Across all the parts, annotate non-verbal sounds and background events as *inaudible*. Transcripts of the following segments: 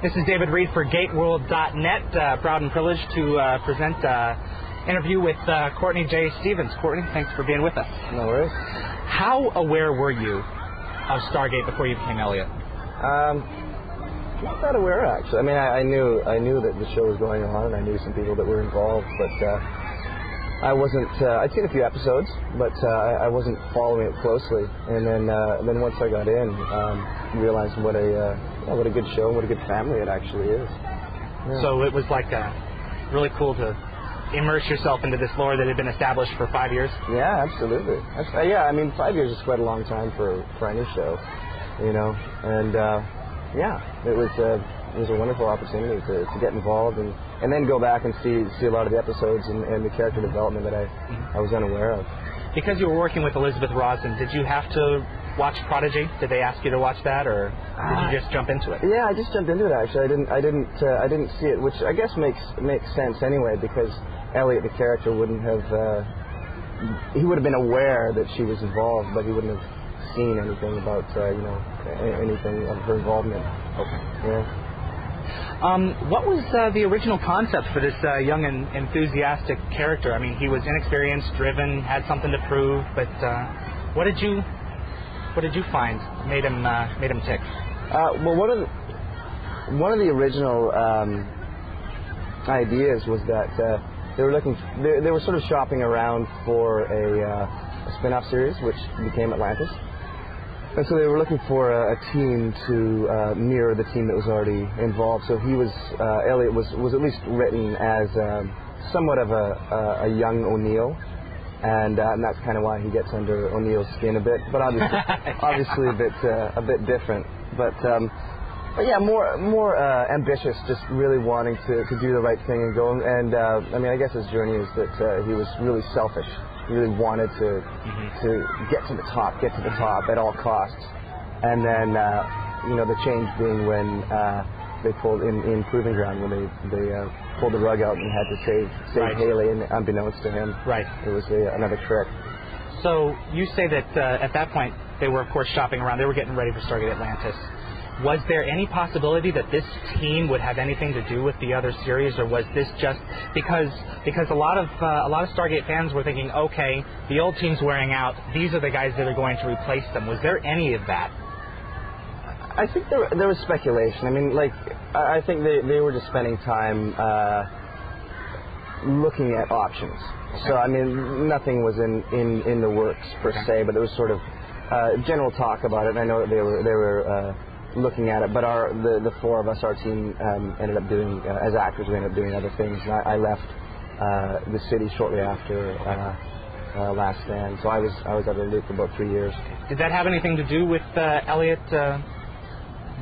This is David Read for GateWorld.net. Uh, proud and privileged to uh, present uh, interview with uh, Courtenay J. Stevens. Courtney, thanks for being with us. No worries. How aware were you of Stargate before you became Elliot? Um, not that aware actually. I mean, I, I knew I knew that the show was going on, and I knew some people that were involved, but uh, I wasn't. Uh, I'd seen a few episodes, but uh, I, I wasn't following it closely. And then uh, then once I got in, um, realized what a uh, what a good show, and what a good family it actually is. Yeah. So it was like uh, really cool to immerse yourself into this lore that had been established for five years. Yeah, absolutely. That's, uh, yeah, I mean, five years is quite a long time for for any show, you know. And uh, yeah, it was uh, it was a wonderful opportunity to, to get involved and, and then go back and see see a lot of the episodes and, and the character development that I I was unaware of. Because you were working with Elizabeth Rosen, did you have to watch Prodigy? Did they ask you to watch that, or did Uh, you just jump into it? Yeah, I just jumped into it actually. I didn't I didn't uh, I didn't see it, which I guess makes makes sense anyway because Elliot the character wouldn't have uh, he would have been aware that she was involved, but he wouldn't have seen anything about uh, you know anything of her involvement. Okay. Yeah. Um, what was uh, the original concept for this uh, young and enthusiastic character? I mean, he was inexperienced, driven, had something to prove, but uh, what did you what did you find made him uh, made him tick? Uh, well, one of the, one of the original um, ideas was that uh, they were looking they, they were sort of shopping around for a, a spin-off series which became Atlantis. And so they were looking for a, a team to uh, mirror the team that was already involved. So he was uh, Elliot was was at least written as um, somewhat of a, a, a young O'Neill, and, uh, and that's kind of why he gets under O'Neill's skin a bit. But obviously, *laughs* obviously a bit uh, a bit different. But um, but yeah, more more uh, ambitious, just really wanting to, to do the right thing and go. And uh, I mean, I guess his journey is that uh, he was really selfish. He really wanted to to get to the top, get to the top at all costs. And then uh, you know the change being when uh, they pulled in in Proving Ground when they they uh, pulled the rug out and had to save save Right. Hailey, and unbeknownst to him, Right. it was a, another trick. So you say that uh, at that point they were, of course, shopping around. They were getting ready for Stargate Atlantis. Was there any possibility that this team would have anything to do with the other series, or was this just because because a lot of uh, a lot of Stargate fans were thinking, okay, the old team's wearing out. These are the guys that are going to replace them. Was there any of that? I think there, there was speculation. I mean, like, I think they, they were just spending time uh, looking at options. So, I mean, nothing was in, in, in the works per se, but there was sort of uh, general talk about it. And I know that they were they were uh, looking at it, but our the, the four of us, our team, um, ended up doing uh, as actors. We ended up doing other things. And I, I left uh, the city shortly after uh, uh, Last Stand, so I was I was out of the loop for about three years. Did that have anything to do with uh, Elliot uh,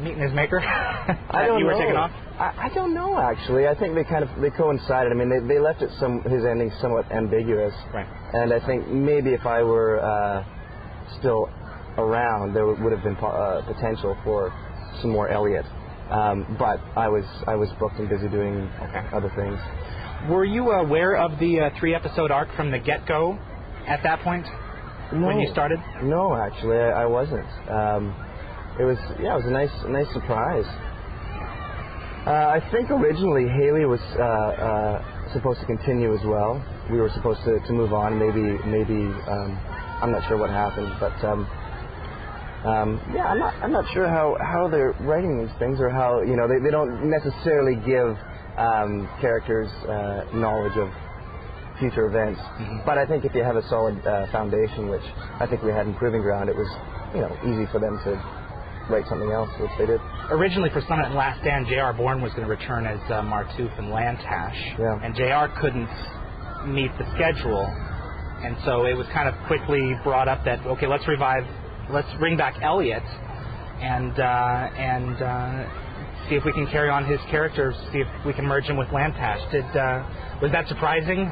meeting his maker? *laughs* I don't you were know. taking off. I, I don't know actually. I think they kind of they coincided. I mean, they, they left it some his ending somewhat ambiguous. Right. And I think maybe if I were uh, still around, there would have been po- uh, potential for some more Elliot. Um, but I was I was booked and busy doing other things. Were you aware of the uh, three episode arc from the get go at that point when you started? No, actually, I, I wasn't. Um, it was yeah, it was a nice nice surprise. Uh, I think originally Hailey was uh, uh, supposed to continue as well. We were supposed to, to move on. Maybe maybe um, I'm not sure what happened, but um, um, yeah, I'm not I'm not sure how, how they're writing these things or how you know they, they don't necessarily give um, characters uh, knowledge of future events. But I think if you have a solid uh, foundation, which I think we had in Proving Ground, it was you know easy for them to write something else, which they did. Originally for Summit and Last Stand, J.R. Bourne was going to return as uh, Martouf and Lantash, Yeah. and J.R. couldn't meet the schedule, and so it was kind of quickly brought up that okay, let's revive, let's bring back Elliot, and uh, and uh, see if we can carry on his character, see if we can merge him with Lantash. Did uh, was that surprising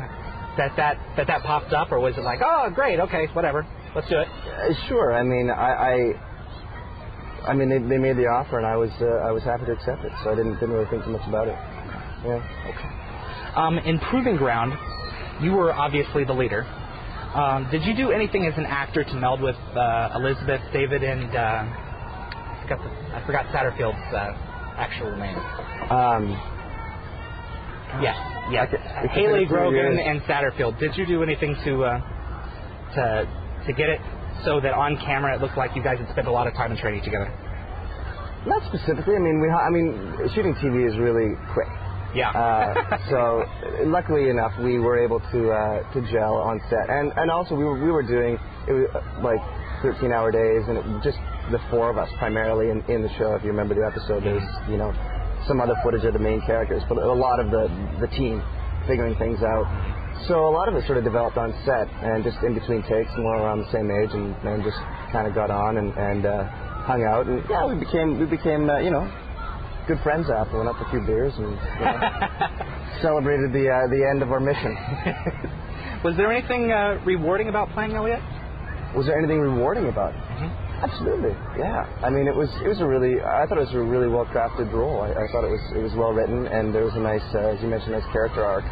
that that that that popped up, or was it like oh great, okay, whatever, let's do it? Uh, sure. I mean, I, I, I mean, they, they made the offer, and I was uh, I was happy to accept it. So I didn't didn't really think too much about it. Yeah. Um, in Proving Ground, you were obviously the leader. Um, did you do anything as an actor to meld with uh, Elizabeth, David, and uh, I forgot the, I forgot Satterfield's uh, actual name? Um, Yes, yes. It's Hailey Grogan and Satterfield. Did you do anything to uh, to to get it so that on camera it looked like you guys had spent a lot of time in training together? not specifically. I mean, we. I mean, shooting TV is really quick. Yeah. Uh, so luckily enough, we were able to uh, to gel on set, and and also we were we were doing it was uh, like 13 hour days, and it, just the four of us primarily in, in the show. If you remember the episode, there's you know some other footage of the main characters, but a lot of the the team figuring things out. So a lot of it sort of developed on set, and just in between takes, and we're around the same age, and, and just kind of got on and and uh, hung out, and yeah, we became we became uh, you know good friends after. Went up for a few beers and you know, *laughs* celebrated the uh, the end of our mission. *laughs* Was there anything uh, rewarding about playing Elliot? Was there anything rewarding about it? Absolutely, yeah. I mean, it was it was a really I thought it was a really well crafted role. I, I thought it was it was well written, and there was a nice, uh, as you mentioned, nice character arc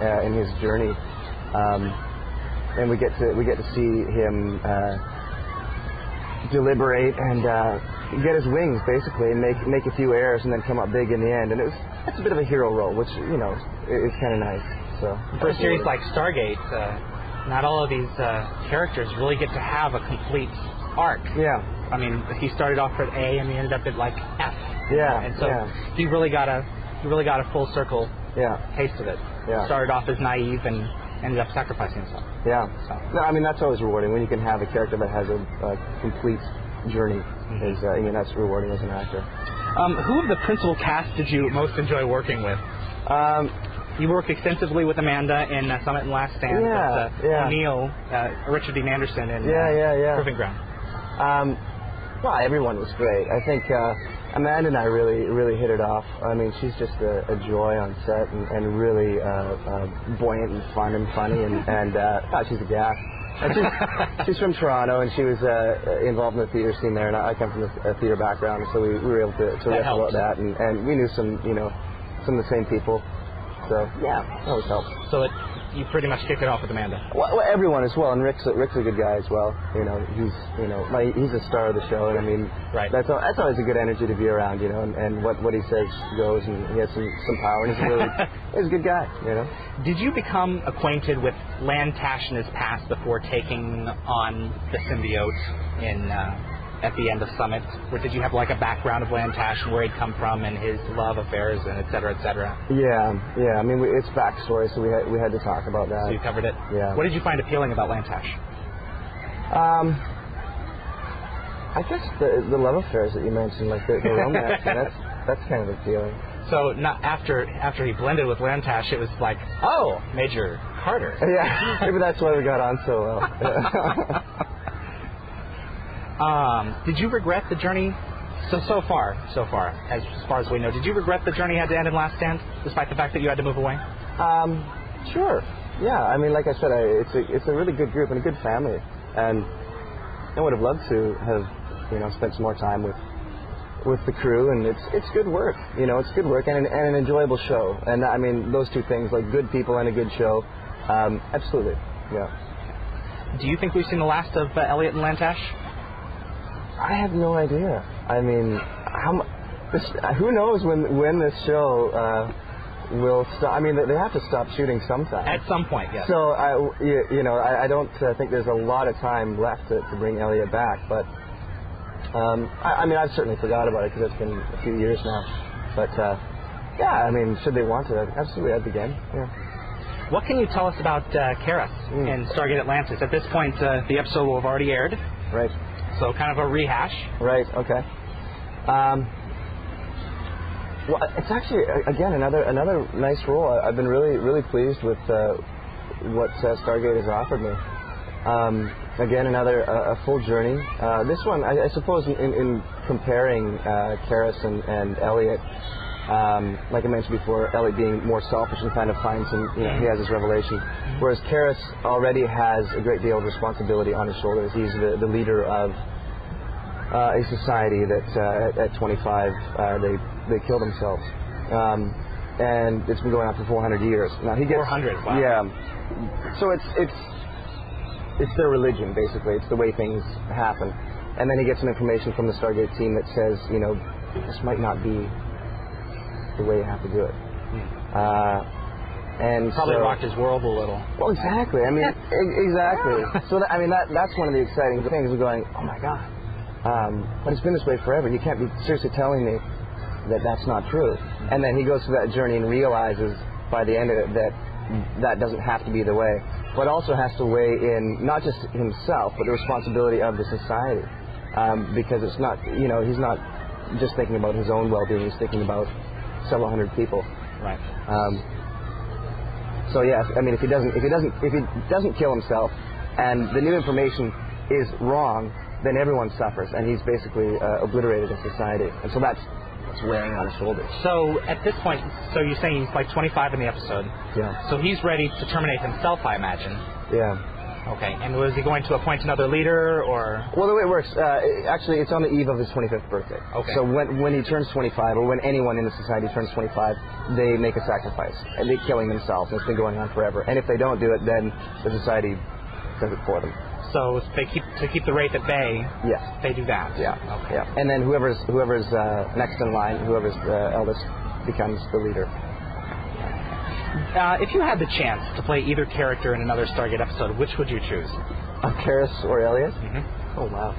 uh, in his journey. Um, and we get to we get to see him uh, deliberate and uh, get his wings basically, and make make a few errors, and then come up big in the end. And it was it's a bit of a hero role, which you know i- is kind of nice. So For a series like Stargate, uh, not all of these uh, characters really get to have a complete arc. yeah, I mean, he started off at A and he ended up at like F. Yeah, And so yeah. he really got a he really got a full circle yeah, taste of it. Yeah. Started off as naive and ended up sacrificing himself. yeah. So No, I mean that's always rewarding when you can have a character that has a, a complete journey. Is uh, I mean that's rewarding as an actor. um, who of the principal cast did you most enjoy working with? Um, You worked extensively with Amanda in uh, Summit and Last Stand. Yeah, but, uh, yeah. O'Neill, uh, Richard Dean Anderson in Yeah, uh, yeah, yeah. Proving Ground. um, well, everyone was great. I think uh, Amanda and I really, really hit it off. I mean, she's just a, a joy on set and, and really uh, uh, buoyant and fun and funny, and, and she's a gas. And she's, she's from Toronto, and she was uh, involved in the theater scene there, and I come from a a theater background, so we, we were able to, to That riff about that, and, and we knew some, you know, some of the same people. So yeah, that always helps. So it, you pretty much kicked it off with Amanda. Well, well, everyone as well, and Rick's a, Rick's a good guy as well. You know, he's you know like, he's a star of the show, and I mean, Right. That's that's always a good energy to be around, you know. And, and what what he says goes, and he has some some power, and he's a really *laughs* he's a good guy, you know. Did you become acquainted with in his past before taking on the symbiote in uh, at the end of Summit? Or did you have like a background of Lantash and where he'd come from and his love affairs and et cetera, et cetera? Yeah, yeah. I mean, we, it's backstory, so we had we had to talk about that. So you covered it. Yeah. What did you find appealing about Lantash? Um, I guess the the love affairs that you mentioned, like the, the romance, *laughs* that's that's kind of appealing. So not after after he blended with Lantash, it was like, oh, Major Carter. *laughs* Yeah, maybe that's why we got on so well. *laughs* Um, did you regret the journey? So so far, so far, as, as far as we know, did you regret the journey had to end in Last Stand, despite the fact that you had to move away? Um, sure. Yeah, I mean, like I said, I, it's a it's a really good group and a good family, and I would have loved to have, you know, spent some more time with with the crew, and it's it's good work. You know, it's good work and an, and an enjoyable show. And I mean, those two things, like good people and a good show, um, absolutely. Yeah. Do you think we've seen the last of uh, Elliot and Lantash? I have no idea. I mean, how this, who knows when when this show uh, will stop? I mean, they- have to stop shooting sometime. At some point, yes. So I, you, you know, I, I don't uh, think there's a lot of time left to, to bring Elliot back, but um, I, I mean, I've certainly forgot about it because it's been a few years now. But uh, yeah, I mean, should they want to, absolutely, I'd begin. Yeah. What can you tell us about uh, Keras Mm. in Stargate Atlantis? At this point, uh, the episode will have already aired, Right. So kind of a rehash. Right. Okay. Um, well, it's actually again another another nice role. I've been really really pleased with uh, what uh, Stargate has offered me. Um, again, another uh, a full journey. Uh, this one, I, I suppose, in, in comparing uh, Keras and, and Elliot, um, like I mentioned before, Elliot being more selfish and kind of finds him, you know, he has his revelation, whereas Keras already has a great deal of responsibility on his shoulders. He's the, the leader of uh, a society that uh, at, at 25 uh, they they kill themselves, um, and it's been going on for 400 years. Now he gets 400, wow. Yeah, so it's it's it's their religion basically. It's the way things happen, and then he gets some information from the Stargate team that says, you know, this might not be the way you have to do it. Uh, and Probably so, rocked his world a little. Well, exactly. I mean, exactly. So that, I mean, that that's one of the exciting things. Of going, oh my god. Um, but it's been this way forever. You can't be seriously telling me that that's not true. And then he goes through that journey and realizes by the end of it that that doesn't have to be the way, but also has to weigh in not just himself, but the responsibility of the society. Um, because it's not, you know, he's not just thinking about his own well-being. He's thinking about several hundred people. Right. Um, so yes, I mean, if he doesn't, if he doesn't, if he doesn't kill himself, and the new information is wrong, then everyone suffers, and he's basically uh, obliterated in society, and so that's that's wearing on his shoulders. So at this point, so you're saying he's like 25 in the episode. Yeah, So he's ready to terminate himself, I imagine. yeah. Okay. And was he going to appoint another leader, or Well, the way it works, uh, it- actually, it's on the eve of his 25th birthday. Okay. So when when he turns 25, or when anyone in the society turns 25, they make a sacrifice, and they're killing themselves. And it's been going on forever. And if they don't do it, then the society does it for them. so they keep to keep the wraith at bay? Yes. They do that. Yeah. Okay. Yeah. And then whoever's whoever's uh, next in line, whoever's uh, eldest, becomes the leader. Uh, if you had the chance to play either character in another Stargate episode, which would you choose? Uh, Keras or Elias? Mm-hmm. Oh wow.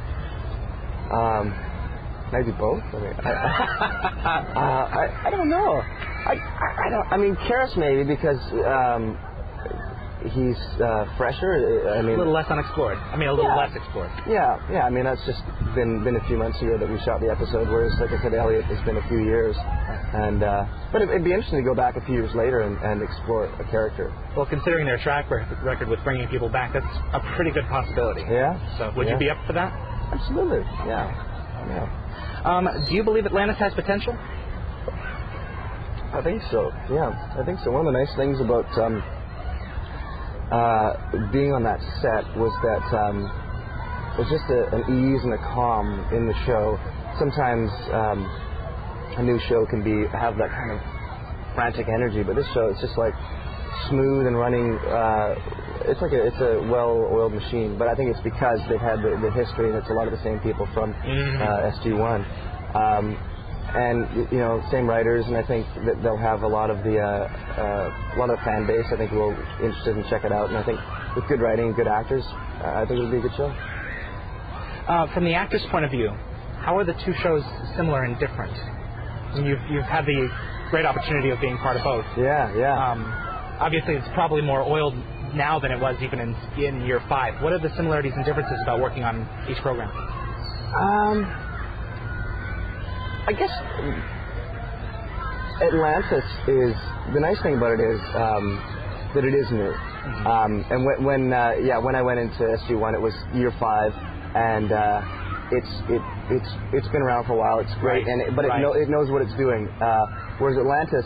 Um, maybe both. I mean, I, uh, I, I don't know. I, I, I don't. I mean, Keras maybe because um, he's uh, fresher. I mean, A little less unexplored. I mean, a little Yeah. less explored. Yeah, yeah. I mean, that's just been been a few months ago that we shot the episode. Whereas, like I said, Elliot, it's been a few years. And uh, but it, it'd be interesting to go back a few years later and, and explore a character. Well, considering their track record with bringing people back, that's a pretty good possibility. Yeah. So, would Yeah. you be up for that? Absolutely. Yeah. Yeah. Um, do you believe Atlantis has potential? I think so. Yeah, I think so. One of the nice things about um, uh, being on that set was that um, there's just a, an ease and a calm in the show. Sometimes um, a new show can be have that kind of frantic energy, but this show it's just like smooth and running. Uh, it's like a it's a well-oiled machine, but I think it's because they've had the, the history and it's a lot of the same people from Mhm. uh, SG1. Um, and you know, same writers, and I think that they'll have a lot of the uh, uh, a lot of the fan base. I think will be interested in check it out, and I think with good writing and good actors, uh, I think it'll be a good show. Uh, from the actor's point of view, how are the two shows similar and different? And you've, you've had the great opportunity of being part of both. Yeah, yeah. Um, obviously, it's probably more oiled now than it was even in, in year five. What are the similarities and differences about working on each program? Um, I guess Atlantis is the nice thing about it is um, that it is new. Um, and when, when uh, yeah, when I went into SG One, it was year five, and uh, it's it it's it's been around for a while. It's great, Right, and it, but right. it, know, it knows what it's doing. Uh, whereas Atlantis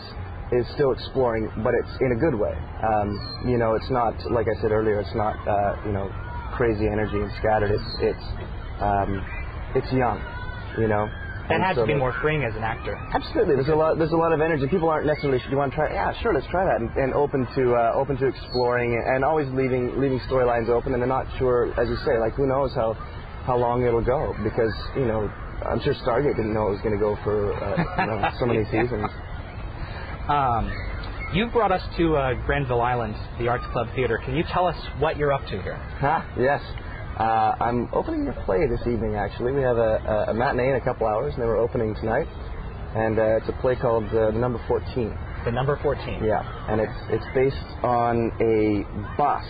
is still exploring, but it's in a good way. Um, you know, it's not like I said earlier. It's not uh, you know crazy energy and scattered. It's it's um, it's young. You know. That And had so to be more freeing as an actor. Absolutely, there's a lot. There's a lot of energy. People aren't necessarily. Do you want to try? Yeah, sure. Let's try that. And, and open to uh, open to exploring, and always leaving leaving storylines open. And they're not sure, as you say, like who knows how how long it'll go because you know I'm sure Stargate didn't know it was going to go for uh, you know, so many *laughs* seasons. Um, you brought us to uh, Granville Island, the Arts Club Theater. Can you tell us what you're up to here? Ha, yes. Uh, I'm opening a play this evening. Actually, we have a, a, a matinee in a couple hours, and then we're opening tonight. And uh, it's a play called uh, The Number 14. The number 14. Yeah, and it's it's based on a bus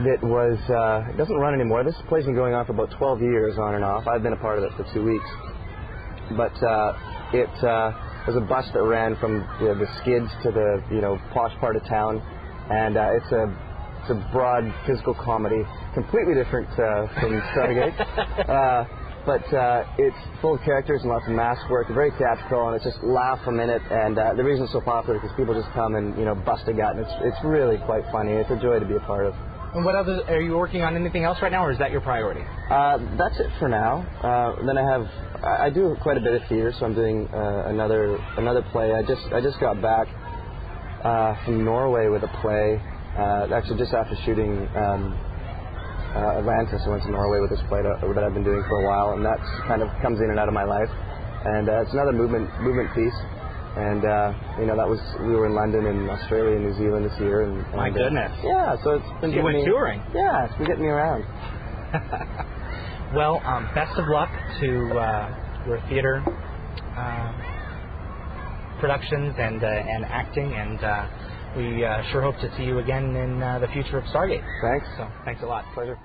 that was uh, it doesn't run anymore. This play's been going on for about 12 years on and off. I've been a part of it for two weeks, but uh, it uh, was a bus that ran from you know, the skids to the you know posh part of town, and uh, it's a it's a broad physical comedy, completely different uh, from Stargate. *laughs* uh, but uh, it's full of characters and lots of mask work, very theatrical, and it's just laugh a minute. And uh, the reason it's so popular is because people just come and you know bust a gut, and it's it's really quite funny. It's a joy to be a part of. And what other? Are you working on anything else right now, or is that your priority? Uh, that's it for now. Uh, then I have I, I do quite a bit of theater, so I'm doing uh, another another play. I just I just got back uh, from Norway with a play. Uh, actually, just after shooting um, uh, Atlantis, I went to Norway with this play that, that I've been doing for a while, and that kind of comes in and out of my life. And uh, it's another movement movement piece. And uh, you know that was we were in London and Australia and New Zealand this year. And, My and, uh, goodness. yeah, so it's been So you went me, touring. Yeah, it's been getting me around. *laughs* Well, um, best of luck to uh, your theater uh, productions and uh, and acting, and uh, we uh, sure hope to see you again in uh, the future of Stargate. Thanks. So, thanks a lot. Pleasure.